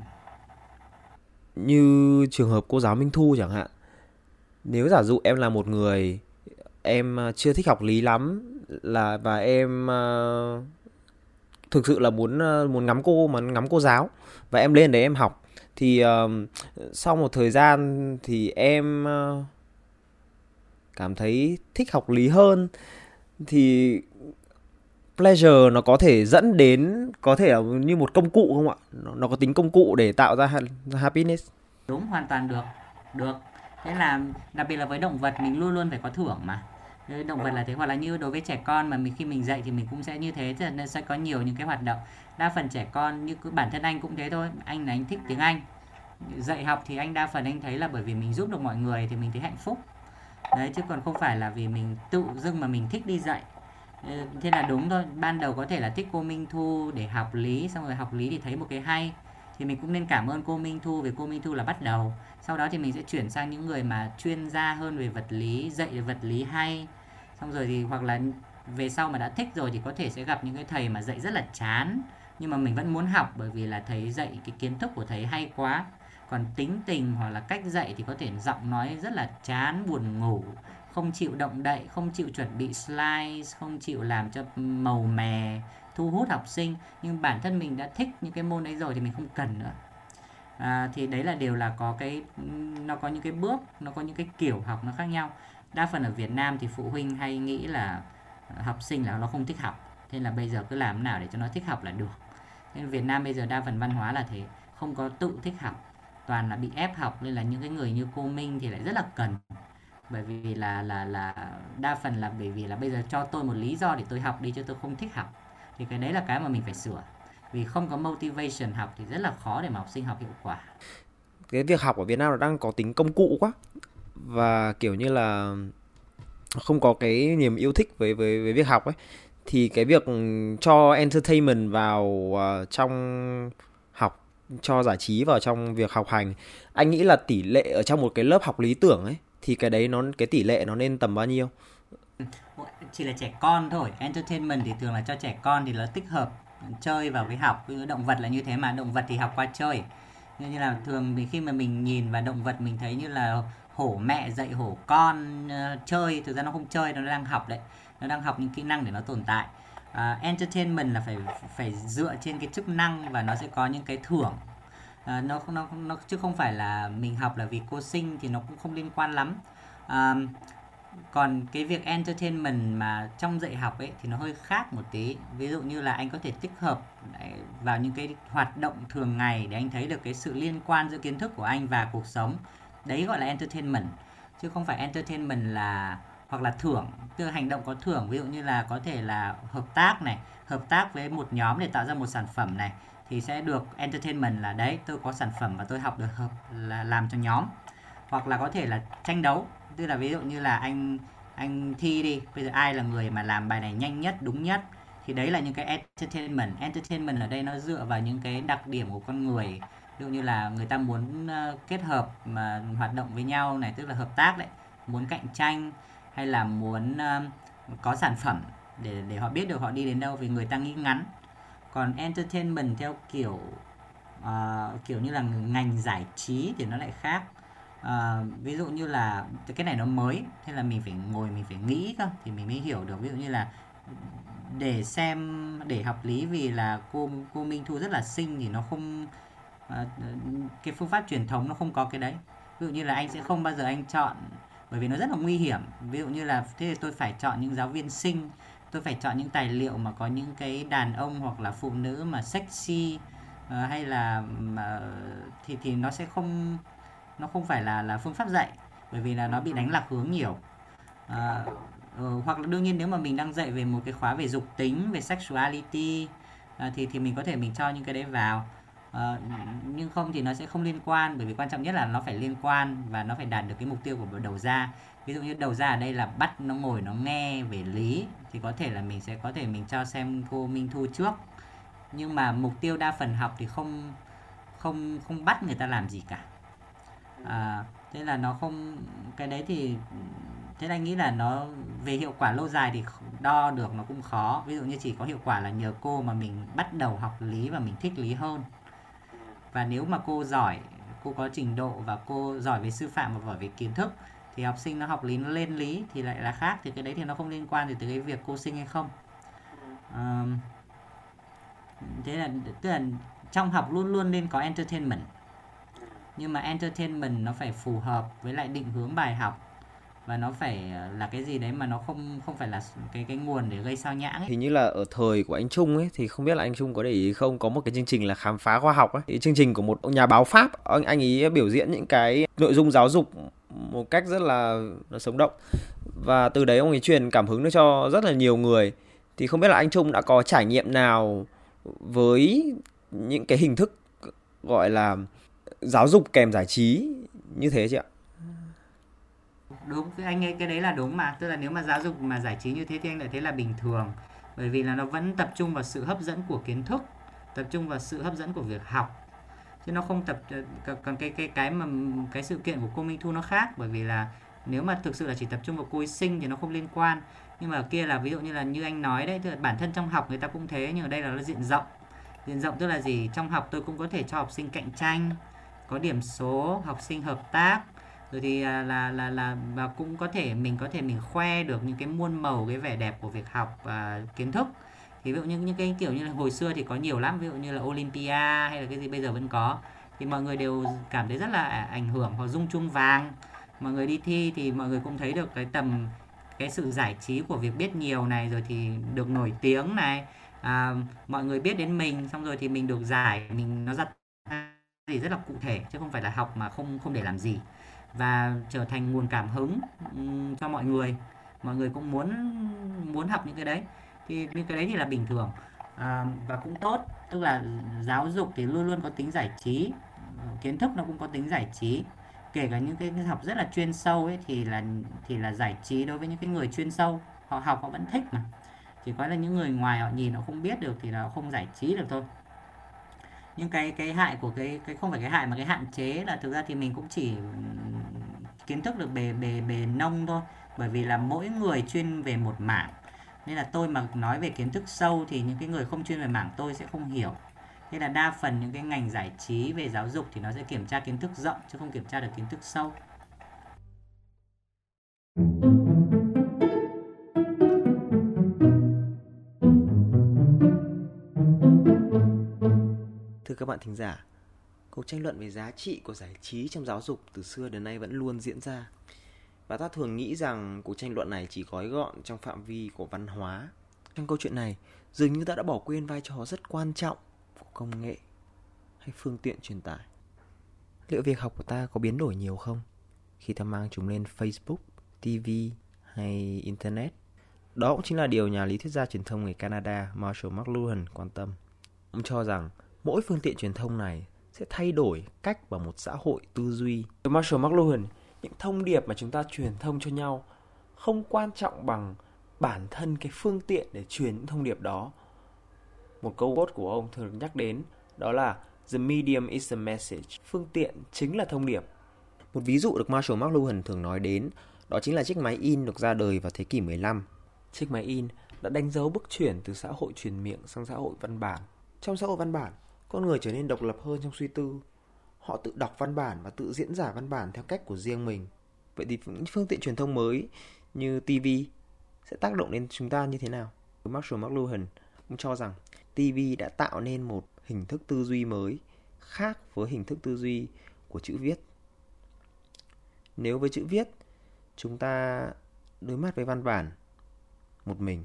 như trường hợp cô giáo Minh Thu chẳng hạn. Nếu giả dụ em là một người em à, chưa thích học lý lắm là và em uh, thực sự là muốn uh, muốn ngắm cô mà ngắm cô giáo và em lên để em học thì uh, sau một thời gian thì em uh, cảm thấy thích học lý hơn thì pleasure nó có thể dẫn đến có thể là như một công cụ không ạ? Nó, nó có tính công cụ để tạo ra happiness. Đúng hoàn toàn được được. Thế là đặc biệt là với động vật mình luôn luôn phải có thưởng mà. Động vật là thế hoặc là như đối với trẻ con mà mình khi mình dạy thì mình cũng sẽ như thế nên sẽ có nhiều những cái hoạt động. Đa phần trẻ con như bản thân anh cũng thế thôi anh là anh thích tiếng anh. Dạy học thì anh đa phần anh thấy là bởi vì mình giúp được mọi người thì mình thấy hạnh phúc. Đấy chứ còn không phải là vì mình tự dưng mà mình thích đi dạy. Ờ, thế là đúng thôi. Ban đầu có thể là thích cô Minh Thu để học lý, xong rồi học lý thì thấy một cái hay. Thì mình cũng nên cảm ơn cô Minh Thu, vì cô Minh Thu là bắt đầu. Sau đó thì mình sẽ chuyển sang những người mà chuyên gia hơn về vật lý, dạy vật lý hay. Xong rồi thì hoặc là về sau mà đã thích rồi thì có thể sẽ gặp những cái thầy mà dạy rất là chán. Nhưng mà mình vẫn muốn học bởi vì là thầy dạy cái kiến thức của thầy hay quá. Còn tính tình hoặc là cách dạy thì có thể giọng nói rất là chán, buồn ngủ không chịu động đậy không chịu chuẩn bị slide không chịu làm cho màu mè thu hút học sinh. Nhưng bản thân mình đã thích những cái môn ấy rồi thì mình không cần nữa. À, thì đấy là đều là có cái nó có những cái bước nó có những cái kiểu học nó khác nhau. Đa phần ở Việt Nam thì phụ huynh hay nghĩ là học sinh là nó không thích học. Thế là bây giờ cứ làm nào để cho nó thích học là được. Nên Việt Nam bây giờ đa phần văn hóa là thế không có tự thích học toàn là bị ép học. Nên là những cái người như cô Minh thì lại rất là cần bởi vì là là là đa phần là bởi vì là bây giờ cho tôi một lý do để tôi học đi cho tôi không thích học. Thì cái đấy là cái mà mình phải sửa. Vì không có motivation học thì rất là khó để mà học sinh học hiệu quả. Cái việc học ở Việt Nam nó đang có tính công cụ quá. Và kiểu như là không có cái niềm yêu thích với với với việc học ấy. Thì cái việc cho entertainment vào uh, trong học cho giải trí vào trong việc học hành anh nghĩ là tỷ lệ ở trong một cái lớp học lý tưởng ấy thì cái đấy nó cái tỷ lệ nó nên tầm bao nhiêu? Chỉ là trẻ con thôi. Entertainment thì thường là cho trẻ con thì nó tích hợp chơi vào với học. Động vật là như thế mà. Động vật thì học qua chơi. Như là thường thì khi mà mình nhìn vào động vật mình thấy như là hổ mẹ dạy hổ con uh, chơi. Thực ra nó không chơi nó đang học đấy. Nó đang học những kỹ năng để nó tồn tại. Uh, entertainment là phải phải dựa trên cái chức năng và nó sẽ có những cái thưởng. Ờ, nó nó nó chứ không phải là mình học là vì cô sinh thì nó cũng không liên quan lắm. Uh, còn cái việc entertainment mà trong dạy học ấy thì nó hơi khác một tí. Ví dụ như là anh có thể tích hợp vào những cái hoạt động thường ngày để anh thấy được cái sự liên quan giữa kiến thức của anh và cuộc sống. Đấy gọi là entertainment chứ không phải entertainment là hoặc là thưởng tức là hành động có thưởng. Ví dụ như là có thể là hợp tác này hợp tác với một nhóm để tạo ra một sản phẩm này thì sẽ được entertainment là, đấy, tôi có sản phẩm và tôi học được hợp, là làm cho nhóm. Hoặc là có thể là tranh đấu. Tức là ví dụ như là anh anh thi đi, bây giờ ai là người mà làm bài này nhanh nhất, đúng nhất? Thì đấy là những cái entertainment. Entertainment ở đây nó dựa vào những cái đặc điểm của con người. Ví dụ như là người ta muốn ờ, kết hợp mà hoạt động với nhau này, tức là hợp tác đấy. Muốn cạnh tranh hay là muốn có sản phẩm để để họ biết được họ đi đến đâu vì người ta nghĩ ngắn còn entertainment theo kiểu uh, kiểu như là ngành giải trí thì nó lại khác. Uh, ví dụ như là cái này nó mới thế là mình phải ngồi mình phải nghĩ cơ thì mình mới hiểu được. Ví dụ như là để xem để học lý vì là cô cô Minh Thu rất là xinh thì nó không uh, cái phương pháp truyền thống nó không có cái đấy. Ví dụ như là anh sẽ không bao giờ anh chọn bởi vì nó rất là nguy hiểm. Ví dụ như là thế thì tôi phải chọn những giáo viên sinh tôi phải chọn những tài liệu mà có những cái đàn ông hoặc là phụ nữ mà sexy uh, hay là mà, ờ, thì thì nó sẽ không nó không phải là là phương pháp dạy bởi vì là nó bị đánh lạc hướng nhiều. À, uh, hoặc là đương nhiên nếu mà mình đang dạy về một cái khóa về dục tính về sexuality uh, thì thì mình có thể mình cho những cái đấy vào. Uh, nhưng không thì nó sẽ không liên quan bởi vì quan trọng nhất là nó phải liên quan và nó phải đạt được cái mục tiêu của đầu ra ví dụ như đầu ra ở đây là bắt nó ngồi nó nghe về lý thì có thể là mình sẽ có thể mình cho xem cô Minh Thu trước. Nhưng mà mục tiêu đa phần học thì không không không bắt người ta làm gì cả. À, thế là nó không cái đấy thì thế anh nghĩ là nó về hiệu quả lâu dài thì đo được nó cũng khó. Ví dụ như chỉ có hiệu quả là nhờ cô mà mình bắt đầu học lý và mình thích lý hơn. Và nếu mà cô giỏi cô có trình độ và cô giỏi về sư phạm và giỏi về kiến thức thì học sinh nó học lý nó lên lý thì lại là khác thì cái đấy thì nó không liên quan gì tới cái việc cô sinh hay không à, thế là tức là trong học luôn luôn nên có entertainment nhưng mà entertainment nó phải phù hợp với lại định hướng bài học và nó phải ờ, là cái gì đấy mà nó không không phải là cái cái nguồn để gây sao nhãng ấy. Hình như là ở thời của anh Trung ấy thì không biết là anh Trung có để ý không có một cái chương trình là khám phá khoa học ấy. Cái chương trình của một nhà báo Pháp anh anh ấy biểu diễn những cái nội dung giáo dục một cách rất là, là sống động. Và từ đấy ông ấy truyền cảm hứng cho rất là nhiều người. Thì không biết là anh Trung đã có trải nghiệm nào với những cái hình thức gọi là giáo dục kèm giải trí như thế chị ạ? Đúng anh ấy cái đấy là đúng mà. Tức là nếu mà giáo dục mà giải trí như thế thì anh lại thấy là bình thường. Bởi vì là nó vẫn tập trung vào sự hấp dẫn của kiến thức tập trung vào sự hấp dẫn của việc học chứ nó không tập ờ, còn cái cái cái mà cái sự kiện của cô Minh Thu nó khác. Bởi vì là nếu mà thực sự là chỉ tập trung vào cô sinh thì nó không liên quan. Nhưng mà kia là ví dụ như là như anh nói đấy tức là bản thân trong học người ta cũng thế nhưng ở đây là nó diện rộng. Diện rộng tức là gì? Trong học tôi cũng có thể cho học sinh cạnh tranh có điểm số học sinh hợp tác. Rồi thì là là là, là và cũng có thể mình có thể mình khoe được những cái muôn màu cái vẻ đẹp của việc học và kiến thức thì ví dụ như những cái kiểu như là hồi xưa thì có nhiều lắm ví dụ như là Olympia hay là cái gì bây giờ vẫn có. Thì mọi người đều cảm thấy rất là ảnh hưởng hoặc dung chuông vàng. Mọi người đi thi thì mọi người cũng thấy được cái tầm cái sự giải trí của việc biết nhiều này rồi thì được nổi tiếng này. À, mọi người biết đến mình xong rồi thì mình được giải mình nó ra gì rất là cụ thể chứ không phải là học mà không không để làm gì. Và trở thành nguồn cảm hứng cho mọi người. Mọi người cũng muốn muốn học những cái đấy thì những cái đấy thì là bình thường. À, và cũng tốt tức là giáo dục thì luôn luôn có tính giải trí kiến thức nó cũng có tính giải trí. Kể cả những cái học rất là chuyên sâu ấy thì là thì là giải trí đối với những cái người chuyên sâu họ học họ vẫn thích mà. Chỉ có là những người ngoài họ nhìn họ không biết được thì là không giải trí được thôi. Nhưng cái cái hại của cái cái không phải cái hại mà cái hạn chế là thực ra thì mình cũng chỉ ừ, kiến thức được bề bề bề nông thôi. Bởi vì là mỗi người chuyên về một mảng nên là tôi mà nói về kiến thức sâu thì những cái người không chuyên về mảng tôi sẽ không hiểu thế là đa phần những cái ngành giải trí về giáo dục thì nó sẽ kiểm tra kiến thức rộng chứ không kiểm tra được kiến thức sâu Thưa các bạn thính giả, cuộc tranh luận về giá trị của giải trí trong giáo dục từ xưa đến nay vẫn luôn diễn ra. Và ta thường nghĩ rằng cuộc tranh luận này chỉ gói gọn trong phạm vi của văn hóa. Trong câu chuyện này, dường như ta đã bỏ quên vai trò rất quan trọng của công nghệ hay phương tiện truyền tải. Liệu việc học của ta có biến đổi nhiều không khi ta mang chúng lên Facebook, TV hay Internet? Đó cũng chính là điều nhà lý thuyết gia truyền thông người Canada Marshall McLuhan quan tâm. Ông cho rằng mỗi phương tiện truyền thông này sẽ thay đổi cách và một xã hội tư duy. Marshall McLuhan, những thông điệp mà chúng ta truyền thông cho nhau không quan trọng bằng bản thân cái phương tiện để truyền những thông điệp đó. Một câu quote của ông thường nhắc đến đó là The medium is the message. Phương tiện chính là thông điệp. Một ví dụ được Marshall McLuhan thường nói đến đó chính là chiếc máy in được ra đời vào thế kỷ 15. Chiếc máy in đã đánh dấu bước chuyển từ xã hội truyền miệng sang xã hội văn bản. Trong xã hội văn bản, con người trở nên độc lập hơn trong suy tư. Họ tự đọc văn bản và tự diễn giải văn bản theo cách của riêng mình. Vậy thì những phương tiện truyền thông mới như TV sẽ tác động đến chúng ta như thế nào? Marshall McLuhan cũng cho rằng TV đã tạo nên một hình thức tư duy mới khác với hình thức tư duy của chữ viết. Nếu với chữ viết, chúng ta đối mặt với văn bản một mình,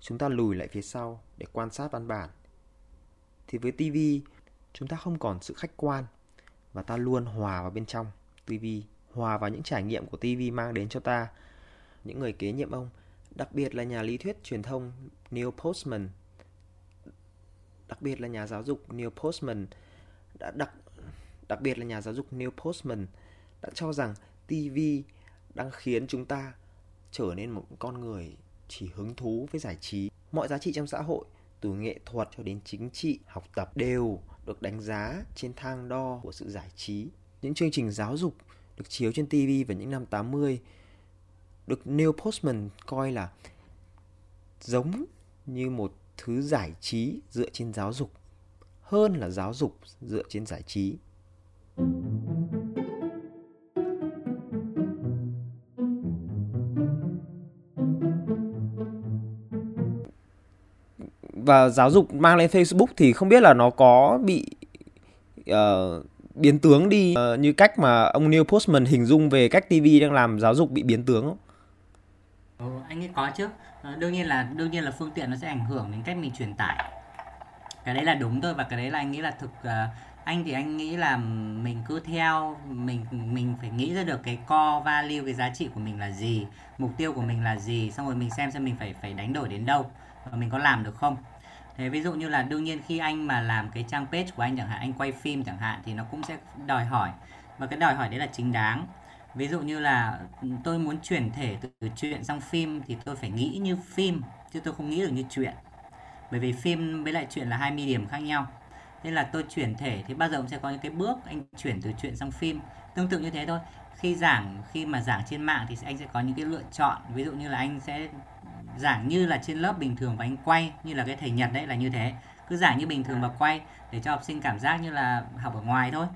chúng ta lùi lại phía sau để quan sát văn bản. Thì với TV, chúng ta không còn sự khách quan và ta luôn hòa vào bên trong TV, hòa vào những trải nghiệm của TV mang đến cho ta. Những người kế nhiệm ông, đặc biệt là nhà lý thuyết truyền thông Neil Postman đặc biệt là nhà giáo dục Neil Postman đã đặc đặc biệt là nhà giáo dục Neil Postman đã cho rằng TV đang khiến chúng ta trở nên một con người chỉ hứng thú với giải trí. Mọi giá trị trong xã hội, từ nghệ thuật cho đến chính trị, học tập đều được đánh giá trên thang đo của sự giải trí. Những chương trình giáo dục được chiếu trên TV vào những năm 80 được Neil Postman coi là giống như một thứ giải trí dựa trên giáo dục, hơn là giáo dục dựa trên giải trí. Và giáo dục mang lên Facebook thì không biết là nó có bị uh, biến tướng đi uh, như cách mà ông Neil Postman hình dung về cách TV đang làm giáo dục bị biến tướng không? Ừ, anh nghĩ có chứ. Ờ, đương nhiên là đương nhiên là phương tiện nó sẽ ảnh hưởng đến cách mình truyền tải. Cái đấy là đúng thôi và cái đấy là anh nghĩ là thực uh, anh thì anh nghĩ là mình cứ theo mình mình phải nghĩ ra được cái core value cái giá trị của mình là gì mục tiêu của mình là gì xong rồi mình xem xem mình phải phải đánh đổi đến đâu và mình có làm được không thế ví dụ như là đương nhiên khi anh mà làm cái trang page của anh chẳng hạn anh quay phim chẳng hạn thì nó cũng sẽ đòi hỏi. Và cái đòi hỏi đấy là chính đáng. Ví dụ như là tôi muốn chuyển thể từ, từ chuyện sang phim thì tôi phải nghĩ như phim chứ tôi không nghĩ được như chuyện. Bởi vì phim với lại chuyện là hai medium khác nhau. Nên là tôi chuyển thể thì bao giờ cũng sẽ có những cái bước anh chuyển từ chuyện sang phim. Tương tự như thế thôi. Khi giảng khi mà giảng trên mạng thì anh sẽ có những cái lựa chọn. Ví dụ như là anh sẽ giảng như là trên lớp bình thường và anh quay, như là cái thầy nhật đấy là như thế. Cứ giảng như bình thường và quay để cho học sinh cảm giác như là học ở ngoài thôi.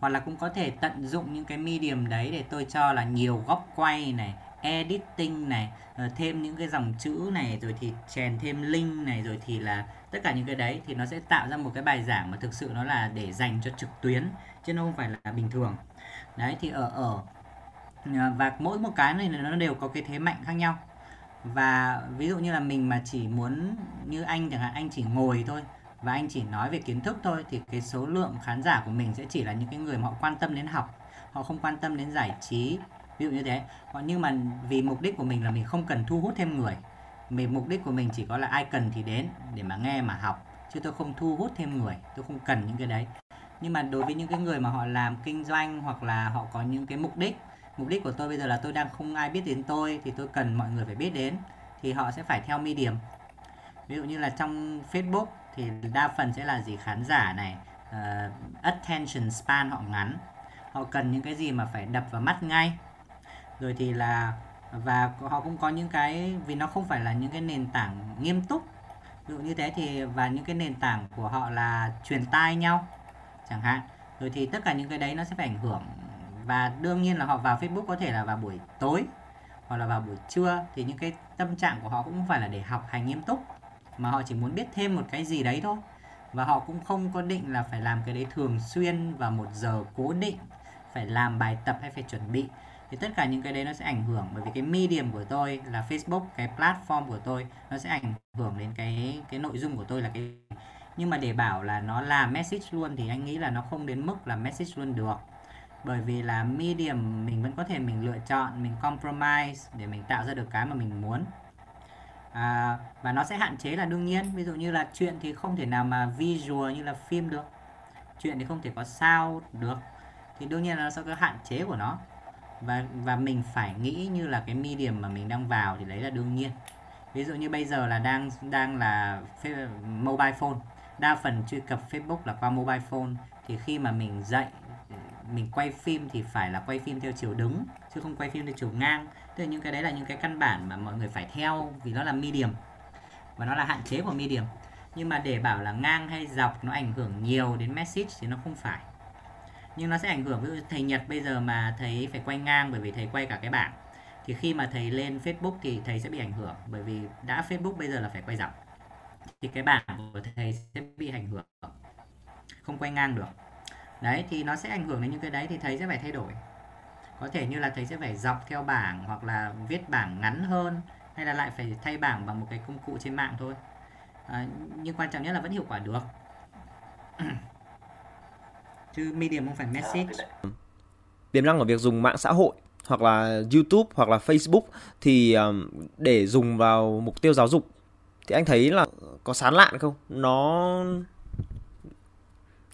Hoặc là cũng có thể tận dụng những cái medium đấy để tôi cho là nhiều góc quay này, editing này ờ, thêm những cái dòng chữ này, rồi thì chèn thêm link này, rồi thì là tất cả những cái đấy thì nó sẽ tạo ra một cái bài giảng mà thực sự nó là để dành cho trực tuyến chứ nó không phải là bình thường. Đấy, thì ở ở ờ, và mỗi một cái này nó đều có cái thế mạnh khác nhau và ví dụ như là mình mà chỉ muốn như anh chẳng hạn, anh chỉ ngồi thôi và anh chỉ nói về kiến thức thôi thì cái số lượng khán giả của mình sẽ chỉ là những cái người mà họ quan tâm đến học, họ không quan tâm đến giải trí, ví dụ như thế. Còn nhưng mà vì mục đích của mình là mình không cần thu hút thêm người mình mục đích của mình chỉ có là ai cần thì đến để mà nghe, mà học, chứ tôi không thu hút thêm người, tôi không cần những cái đấy. Nhưng mà đối với những cái người mà họ làm kinh doanh hoặc là họ có những cái mục đích mục đích của tôi bây giờ là tôi đang không ai biết đến tôi thì tôi cần mọi người phải biết đến thì họ sẽ phải theo medium ví dụ như là trong Facebook thì đa phần sẽ là gì? Khán giả này uh, attention span họ ngắn. Họ cần những cái gì mà phải đập vào mắt ngay. Rồi thì là và họ cũng có những cái vì nó không phải là những cái nền tảng nghiêm túc. Ví dụ như thế thì và những cái nền tảng của họ là truyền tai nhau chẳng hạn. Rồi thì tất cả những cái đấy nó sẽ phải ảnh hưởng và đương nhiên là họ vào Facebook có thể là vào buổi tối hoặc là vào buổi trưa. Thì những cái tâm trạng của họ cũng không phải là để học hành nghiêm túc, mà họ chỉ muốn biết thêm một cái gì đấy thôi. Và họ cũng không có định là phải làm cái đấy thường xuyên và một giờ cố định, phải làm bài tập hay phải chuẩn bị. Thì tất cả những cái đấy nó sẽ ảnh hưởng, bởi vì cái medium của tôi là Facebook, cái platform của tôi, nó sẽ ảnh hưởng đến cái cái nội dung của tôi là cái nhưng mà để bảo là nó là message luôn thì anh nghĩ là nó không đến mức là message luôn được bởi vì là medium mình vẫn có thể mình lựa chọn mình compromise để mình tạo ra được cái mà mình muốn. À, và nó sẽ hạn chế là đương nhiên. Ví dụ như là chuyện thì không thể nào mà visual như là phim được. Chuyện thì không thể có sao được. Thì đương nhiên là nó sẽ có hạn chế của nó. Và và mình phải nghĩ như là cái medium mà mình đang vào thì đấy là đương nhiên. Ví dụ như bây giờ là đang đang là mobile phone. Đa phần truy cập Facebook là qua mobile phone. Thì khi mà mình dạy mình quay phim thì phải là quay phim theo chiều đứng, chứ không quay phim theo chiều ngang. Tức là những cái đấy là những cái căn bản mà mọi người phải theo, vì nó là medium, và nó là hạn chế của medium. Nhưng mà để bảo là ngang hay dọc nó ảnh hưởng nhiều đến message thì nó không phải. Nhưng nó sẽ ảnh hưởng, ví dụ thầy Nhật bây giờ mà thầy phải quay ngang bởi vì thầy quay cả cái bảng, thì khi mà thầy lên Facebook thì thầy sẽ bị ảnh hưởng, bởi vì đã Facebook bây giờ là phải quay dọc. Thì cái bảng của thầy sẽ bị ảnh hưởng, không quay ngang được đấy thì nó sẽ ảnh hưởng đến những cái đấy thì thầy sẽ phải thay đổi. Có thể như là thầy sẽ phải dọc theo bảng hoặc là viết bảng ngắn hơn hay là lại phải thay bảng bằng một cái công cụ trên mạng thôi. À, nhưng quan trọng nhất là vẫn hiệu quả được. Chứ medium không phải message tiềm năng ở việc dùng mạng xã hội hoặc là YouTube hoặc là Facebook thì để dùng vào mục tiêu giáo dục thì anh thấy là có sán lạn không? Nó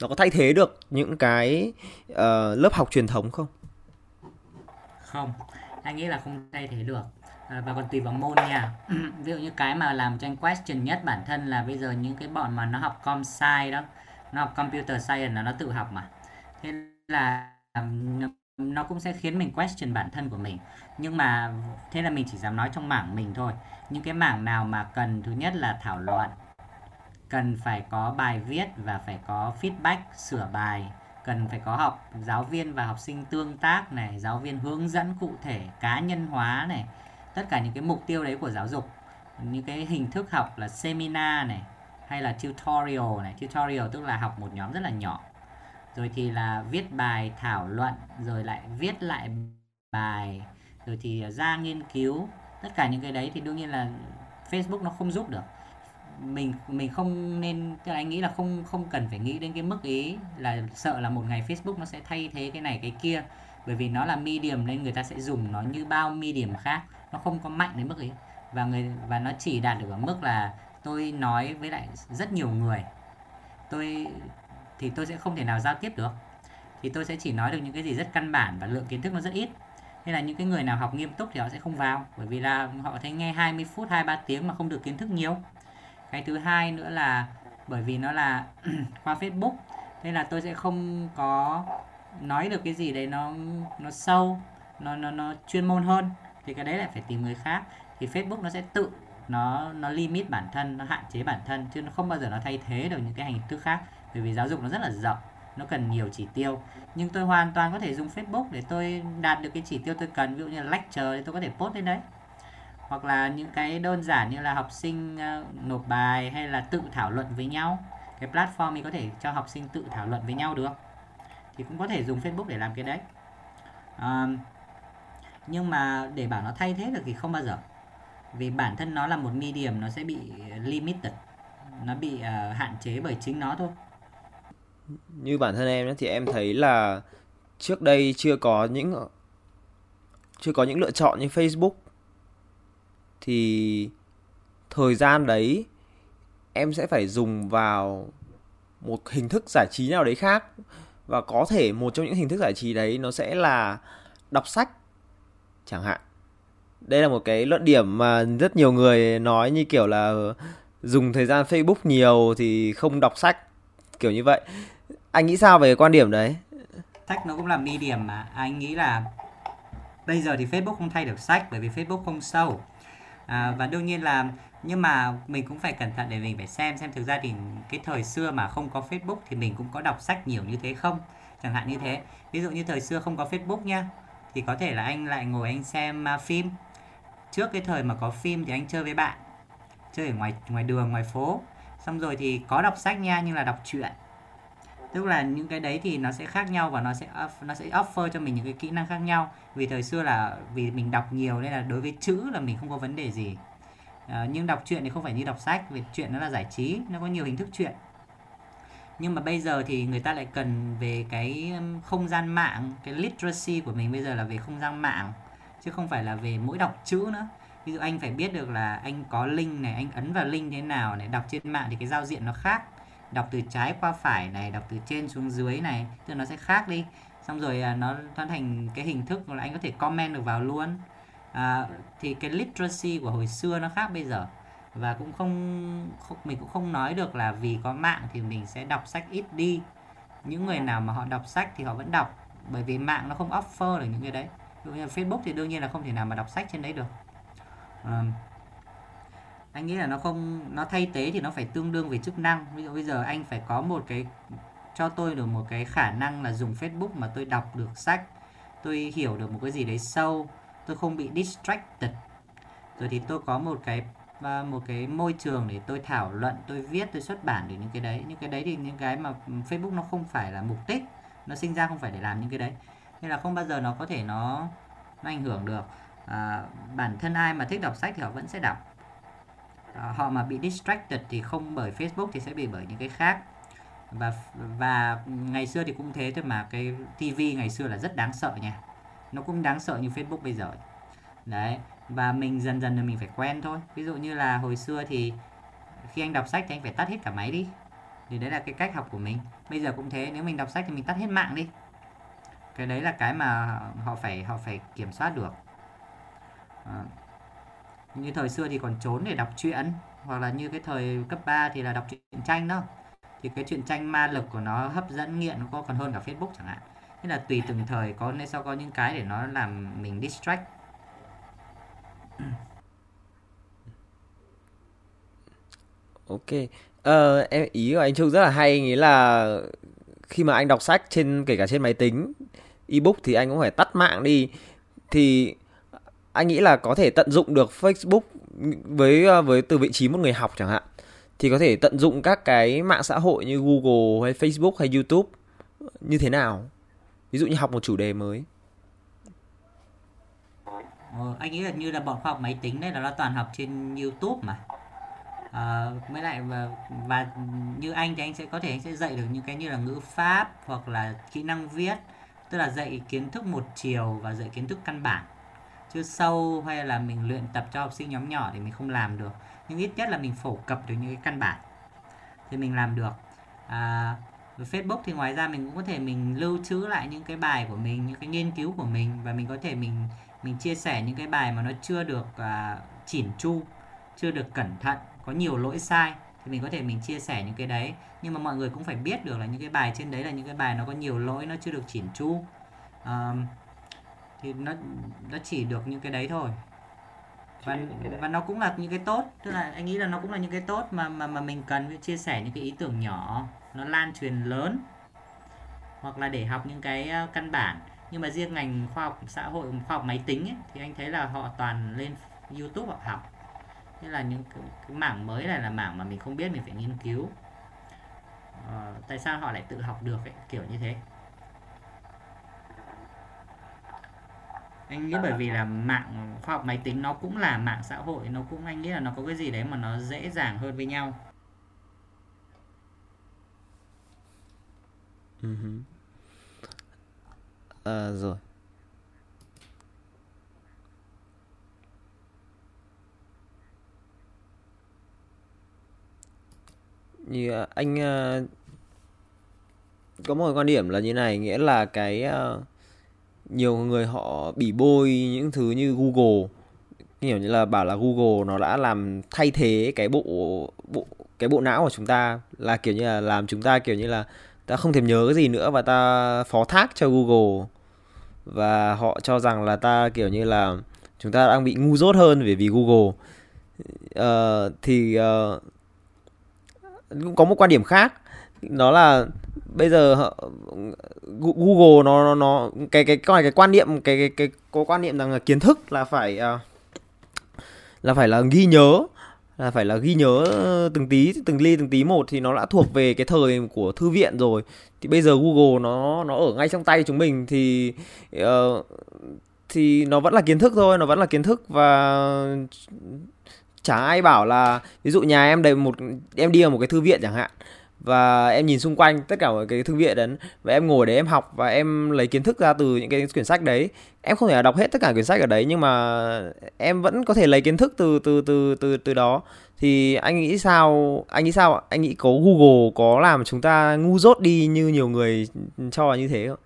nó có thay thế được những cái uh, lớp học truyền thống không? Không, anh nghĩ là không thay thế được. À, và còn tùy vào môn nha. Ví dụ như cái mà làm cho anh question nhất bản thân là bây giờ những cái bọn mà nó học com sci đó, nó học computer science là nó tự học mà. Thế là nó cũng sẽ khiến mình question bản thân của mình nhưng mà thế là mình chỉ dám nói trong mảng mình thôi những cái mảng nào mà cần thứ nhất là thảo luận cần phải có bài viết và phải có feedback, sửa bài. Cần phải có học giáo viên và học sinh tương tác này, giáo viên hướng dẫn cụ thể, cá nhân hóa này. Tất cả những cái mục tiêu đấy của giáo dục, những cái hình thức học là seminar này, hay là tutorial này. Tutorial tức là học một nhóm rất là nhỏ. Rồi thì là viết bài, thảo luận, rồi lại viết lại bài, rồi thì ra nghiên cứu. Tất cả những cái đấy thì đương nhiên là Facebook nó không giúp được mình mình không nên, tức là anh nghĩ là không không cần phải nghĩ đến cái mức ý là sợ là một ngày Facebook nó sẽ thay thế cái này, cái kia. Bởi vì nó là medium nên người ta sẽ dùng nó như bao medium khác. Nó không có mạnh đến mức ấy và người, và nó chỉ đạt được ở mức là tôi nói với lại rất nhiều người. Tôi, thì tôi sẽ không thể nào giao tiếp được. Thì tôi sẽ chỉ nói được những cái gì rất căn bản và lượng kiến thức nó rất ít. Nên là những cái người nào học nghiêm túc thì họ sẽ không vào. Bởi vì là họ thấy nghe 20 phút 2 3 tiếng mà không được kiến thức nhiều. Cái thứ hai nữa là bởi vì nó là qua Facebook nên là tôi sẽ không có nói được cái gì đấy nó nó sâu, nó nó nó chuyên môn hơn. Thì cái đấy lại phải tìm người khác. Thì Facebook nó sẽ tự nó nó limit bản thân, nó hạn chế bản thân chứ nó không bao giờ nó thay thế được những cái hình thức khác. Bởi vì giáo dục nó rất là rộng nó cần nhiều chỉ tiêu. Nhưng tôi hoàn toàn có thể dùng Facebook để tôi đạt được cái chỉ tiêu tôi cần. Ví dụ như là lecture thì tôi có thể post lên đấy hoặc là những cái đơn giản như là học sinh ờ, nộp bài hay là tự thảo luận với nhau. Cái platform mình có thể cho học sinh tự thảo luận với nhau được. Thì cũng có thể dùng Facebook để làm cái đấy. À, nhưng mà để bảo nó thay thế được thì không bao giờ. Vì bản thân nó là một medium nó sẽ bị limited. Nó bị uh, hạn chế bởi chính nó thôi. Như bản thân em thì em thấy là trước đây chưa có những chưa có những lựa chọn như Facebook thì thời gian đấy em sẽ phải dùng vào một hình thức giải trí nào đấy khác. Và có thể một trong những hình thức giải trí đấy nó sẽ là đọc sách, chẳng hạn. Đây là một cái luận điểm mà rất nhiều người nói như kiểu là dùng thời gian Facebook nhiều thì không đọc sách, kiểu như vậy. Anh nghĩ sao về quan điểm đấy? Sách nó cũng là medium mà. Anh nghĩ là bây giờ thì Facebook không thay được sách bởi vì Facebook không sâu à, và đương nhiên là nhưng mà mình cũng phải cẩn thận để mình phải xem xem thực ra thì cái thời xưa mà không có Facebook thì mình cũng có đọc sách nhiều như thế không? Chẳng hạn như thế. Ví dụ như thời xưa không có Facebook nhá thì có thể là anh lại ngồi anh xem uh, phim. Trước cái thời mà có phim thì anh chơi với bạn chơi ở ngoài ngoài đường ngoài phố. Xong rồi thì có đọc sách nha nhưng là đọc truyện tức là những cái đấy thì nó sẽ khác nhau và nó sẽ nó sẽ offer cho mình những cái kỹ năng khác nhau. Vì thời xưa là vì mình đọc nhiều nên là đối với chữ là mình không có vấn đề gì. À, nhưng đọc truyện thì không phải như đọc sách vì truyện nó là giải trí nó có nhiều hình thức truyện. Nhưng mà bây giờ thì người ta lại cần về cái không gian mạng cái literacy của mình bây giờ là về không gian mạng chứ không phải là về mỗi đọc chữ nữa. Ví dụ anh phải biết được là anh có link này anh ấn vào link thế nào này đọc trên mạng thì cái giao diện nó khác đọc từ trái qua phải này đọc từ trên xuống dưới này tức nó sẽ khác đi. Xong rồi à, nó nó thành cái hình thức là anh có thể comment được vào luôn. À, thì cái literacy của hồi xưa nó khác bây giờ. Và cũng không, không mình cũng không nói được là vì có mạng thì mình sẽ đọc sách ít đi. Những người nào mà họ đọc sách thì họ vẫn đọc bởi vì mạng nó không offer được những cái đấy. Ví dụ như Facebook thì đương nhiên là không thể nào mà đọc sách trên đấy được. À, anh nghĩ là nó không nó thay thế thì nó phải tương đương về chức năng. Ví dụ bây giờ anh phải có một cái cho tôi được một cái khả năng là dùng Facebook mà tôi đọc được sách tôi hiểu được một cái gì đấy sâu tôi không bị distracted. Rồi thì tôi có một cái à, một cái môi trường để tôi thảo luận tôi viết tôi xuất bản được những cái đấy. Những cái đấy thì những cái mà Facebook nó không phải là mục đích nó sinh ra không phải để làm những cái đấy. Nên là không bao giờ nó có thể nó nó ảnh hưởng được. À, bản thân ai mà thích đọc sách thì họ vẫn sẽ đọc à, họ mà bị distracted thì không bởi Facebook thì sẽ bị bởi những cái khác. Và và ngày xưa thì cũng thế thôi mà cái TV ngày xưa là rất đáng sợ nha. Nó cũng đáng sợ như Facebook bây giờ. Đấy và mình dần dần là mình phải quen thôi. Ví dụ như là hồi xưa thì khi anh đọc sách thì anh phải tắt hết cả máy đi. Thì đấy là cái cách học của mình. Bây giờ cũng thế nếu mình đọc sách thì mình tắt hết mạng đi. Cái đấy là cái mà họ phải họ phải kiểm soát được. À, như thời xưa thì còn trốn để đọc truyện hoặc là như cái thời cấp 3 thì là đọc truyện tranh đó. Thì cái truyện tranh ma lực của nó hấp dẫn nghiện có còn hơn cả Facebook chẳng hạn. Thế là tùy từng thời có nên sao có những cái để nó làm mình distract. Ok. Ờ, em ý của anh Trung rất là hay nghĩa là khi mà anh đọc sách trên kể cả trên máy tính ebook thì anh cũng phải tắt mạng đi. Thì anh nghĩ là có thể tận dụng được Facebook với ờ, với từ vị trí một người học chẳng hạn. Thì có thể tận dụng các cái mạng xã hội như Google hay Facebook hay YouTube như thế nào? Ví dụ như học một chủ đề mới. Ờ, anh nghĩ là như là bọn khoa học máy tính đấy là nó toàn học trên YouTube mà. Ờ, à, mới lại và, và như anh thì anh sẽ có thể anh sẽ dạy được những cái như là ngữ pháp hoặc là kỹ năng viết tức là dạy kiến thức một chiều và dạy kiến thức căn bản chứ sâu hay là mình luyện tập cho học sinh nhóm nhỏ thì mình không làm được. Nhưng ít nhất là mình phổ cập được những cái căn bản thì mình làm được. À, Facebook thì ngoài ra mình cũng có thể mình lưu trữ lại những cái bài của mình những cái nghiên cứu của mình và mình có thể mình mình chia sẻ những cái bài mà nó chưa được à, chỉn chu chưa được cẩn thận có nhiều lỗi sai thì mình có thể mình chia sẻ những cái đấy. Nhưng mà mọi người cũng phải biết được là những cái bài trên đấy là những cái bài nó có nhiều lỗi nó chưa được chỉn chu. Uh, thì nó nó chỉ được những cái đấy thôi. Và và nó cũng là những cái tốt. Tức là anh nghĩ là nó cũng là những cái tốt mà mà mà mình cần chia sẻ những cái ý tưởng nhỏ. Nó lan truyền lớn. Hoặc là để học những cái ờ, căn bản. Nhưng mà riêng ngành khoa học xã hội khoa học máy tính ấy, thì anh thấy là họ toàn lên YouTube họ học. Thế là những cái, cái mảng mới này là mảng mà mình không biết mình phải nghiên cứu. Ờ, tại sao họ lại tự học được ấy, kiểu như thế anh nghĩ bởi vì là mạng khoa học máy tính nó cũng là mạng xã hội nó cũng anh nghĩ là nó có cái gì đấy mà nó dễ dàng hơn với nhau uh-huh. à, rồi như à, anh uh, có một quan điểm là như này nghĩa là cái uh, nhiều người họ bỉ bôi những thứ như Google. Kiểu như là bảo là Google nó đã làm thay thế cái bộ bộ cái bộ não của chúng ta là kiểu như là làm chúng ta kiểu như là ta không thèm nhớ cái gì nữa và ta phó thác cho Google. Và họ cho rằng là ta kiểu như là chúng ta đang bị ngu dốt hơn vì vì Google. Uh, thì uh, cũng có một quan điểm khác đó là bây giờ Google nó nó, nó cái cái cái cái quan niệm cái cái cái có quan niệm rằng là kiến thức là phải uh, là phải là ghi nhớ là phải là ghi nhớ từng tí từng ly từng tí một thì nó đã thuộc về cái thời của thư viện rồi. Thì bây giờ Google nó nó ở ngay trong tay chúng mình thì uh, thì nó vẫn là kiến thức thôi nó vẫn là kiến thức và chả ai bảo là ví dụ nhà em đầy một em đi vào một cái thư viện chẳng hạn và em nhìn xung quanh tất cả mọi cái thư viện đấy, và em ngồi để em học và em lấy kiến thức ra từ những cái quyển sách đấy. Em không thể là đọc hết tất cả quyển sách ở đấy, nhưng mà em vẫn có thể lấy kiến thức từ từ từ từ từ đó. Thì anh nghĩ sao, anh nghĩ sao anh nghĩ có Google có làm chúng ta ngu dốt đi như nhiều người cho là như thế không?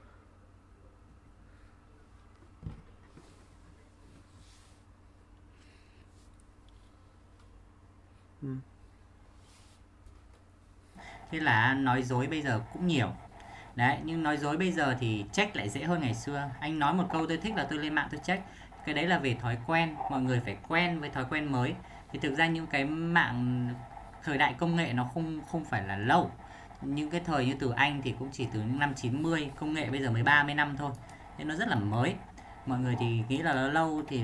Thế là nói dối bây giờ cũng nhiều. Đấy, nhưng nói dối bây giờ thì check lại dễ hơn ngày xưa. Anh nói một câu tôi thích là tôi lên mạng tôi check. Cái đấy là về thói quen, mọi người phải quen với thói quen mới. Thì thực ra những cái mạng thời đại công nghệ nó không không phải là lâu. Những cái thời như từ anh thì cũng chỉ từ những năm 90 công nghệ bây giờ mới 30 năm thôi. Nên nó rất là mới. Mọi người thì nghĩ là nó lâu thì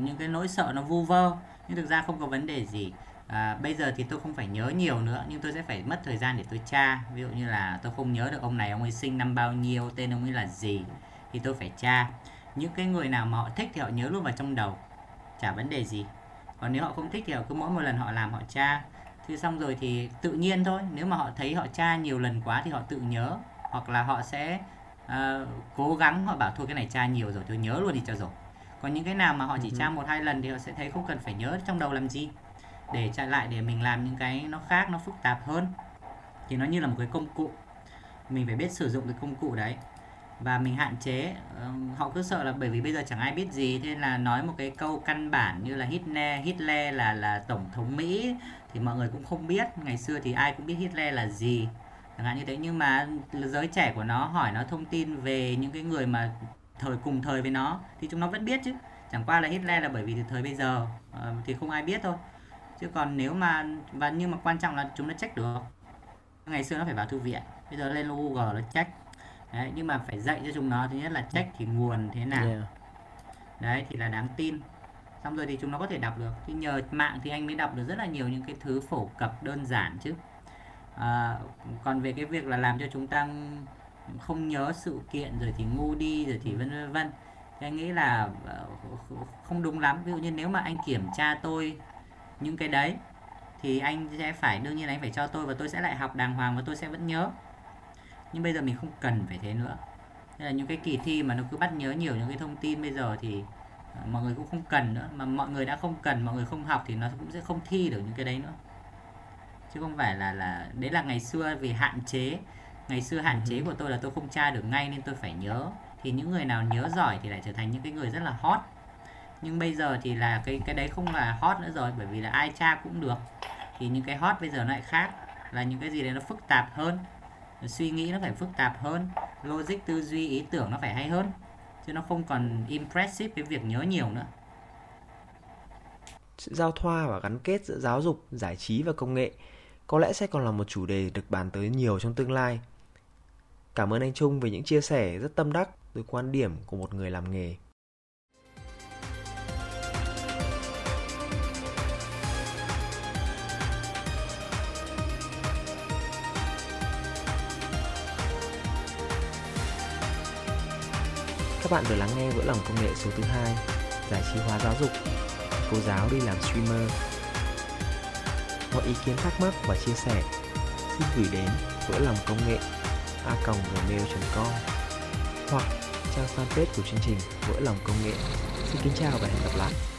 những cái nỗi sợ nó vu vơ. Nhưng thực ra không có vấn đề gì à, bây giờ thì tôi không phải nhớ nhiều nữa nhưng tôi sẽ phải mất thời gian để tôi tra. Ví dụ như là tôi không nhớ được ông này ông ấy sinh năm bao nhiêu tên ông ấy là gì thì tôi phải tra. Những cái người nào mà họ thích thì họ nhớ luôn vào trong đầu chả vấn đề gì. Còn nếu họ không thích thì họ cứ mỗi một lần họ làm họ tra. Thì xong rồi thì tự nhiên thôi nếu mà họ thấy họ tra nhiều lần quá thì họ tự nhớ. Hoặc là họ sẽ uh, cố gắng họ bảo thôi cái này tra nhiều rồi tôi nhớ luôn thì cho rồi. Còn những cái nào mà họ chỉ tra một hai lần thì họ sẽ thấy không cần phải nhớ trong đầu làm gì để chạy lại để mình làm những cái nó khác, nó phức tạp hơn. Thì nó như là một cái công cụ. Mình phải biết sử dụng cái công cụ đấy. Và mình hạn chế họ cứ sợ là bởi vì bây giờ chẳng ai biết gì, thế nên là nói một cái câu căn bản như là Hitler Hitler là là tổng thống Mỹ thì mọi người cũng không biết. Ngày xưa thì ai cũng biết Hitler là gì. Chẳng hạn như thế. Nhưng mà giới trẻ của nó hỏi nó thông tin về những cái người mà thời, cùng thời với nó thì chúng nó vẫn biết chứ. Chẳng qua là Hitler là bởi vì từ thời bây giờ ờ, thì không ai biết thôi chứ còn nếu mà và nhưng mà quan trọng là chúng nó check được. Ngày xưa nó phải vào thư viện bây giờ lên Google nó check. Đấy nhưng mà phải dạy cho chúng nó thứ nhất là check thì nguồn thế nào. Yeah. đấy thì là đáng tin. Xong rồi thì chúng nó có thể đọc được. Thì nhờ mạng thì anh mới đọc được rất là nhiều những cái thứ phổ cập đơn giản chứ. À, còn về cái việc là làm cho chúng ta không nhớ sự kiện rồi thì ngu đi rồi thì vân vân thì anh nghĩ là ờ, không đúng lắm. Ví dụ như nếu mà anh kiểm tra tôi những cái đấy thì anh sẽ phải đương nhiên anh phải cho tôi và tôi sẽ lại học đàng hoàng và tôi sẽ vẫn nhớ. Nhưng bây giờ mình không cần phải thế nữa. Nên là những cái kỳ thi mà nó cứ bắt nhớ nhiều những cái thông tin bây giờ thì ờ, mọi người cũng không cần nữa. Mà mọi người đã không cần mọi người không học thì nó cũng sẽ không thi được những cái đấy nữa. Chứ không phải là là đấy là ngày xưa vì hạn chế. Ngày xưa hạn chế của tôi là tôi không tra được ngay nên tôi phải nhớ. Thì những người nào nhớ giỏi thì lại trở thành những cái người rất là hot nhưng bây giờ thì là cái cái đấy không là hot nữa rồi, bởi vì là ai tra cũng được. Thì những cái hot bây giờ nó lại khác, là những cái gì đấy nó phức tạp hơn. Suy nghĩ nó phải phức tạp hơn, logic, tư duy, ý tưởng nó phải hay hơn. Chứ nó không còn impressive cái việc nhớ nhiều nữa. Sự giao thoa và gắn kết giữa giáo dục, giải trí và công nghệ có lẽ sẽ còn là một chủ đề được bàn tới nhiều trong tương lai. Cảm ơn anh trung về những chia sẻ rất tâm đắc từ quan điểm của một người làm nghề. Bạn vừa lắng nghe vỡ lòng công nghệ số thứ hai, giải trí hóa giáo dục. Cô giáo đi làm streamer. Mọi ý kiến thắc mắc và chia sẻ, xin gửi đến vỡ lòng công nghệ a gmail.com hoặc trang fanpage của chương trình vỡ lòng công nghệ. Xin kính chào và hẹn gặp lại.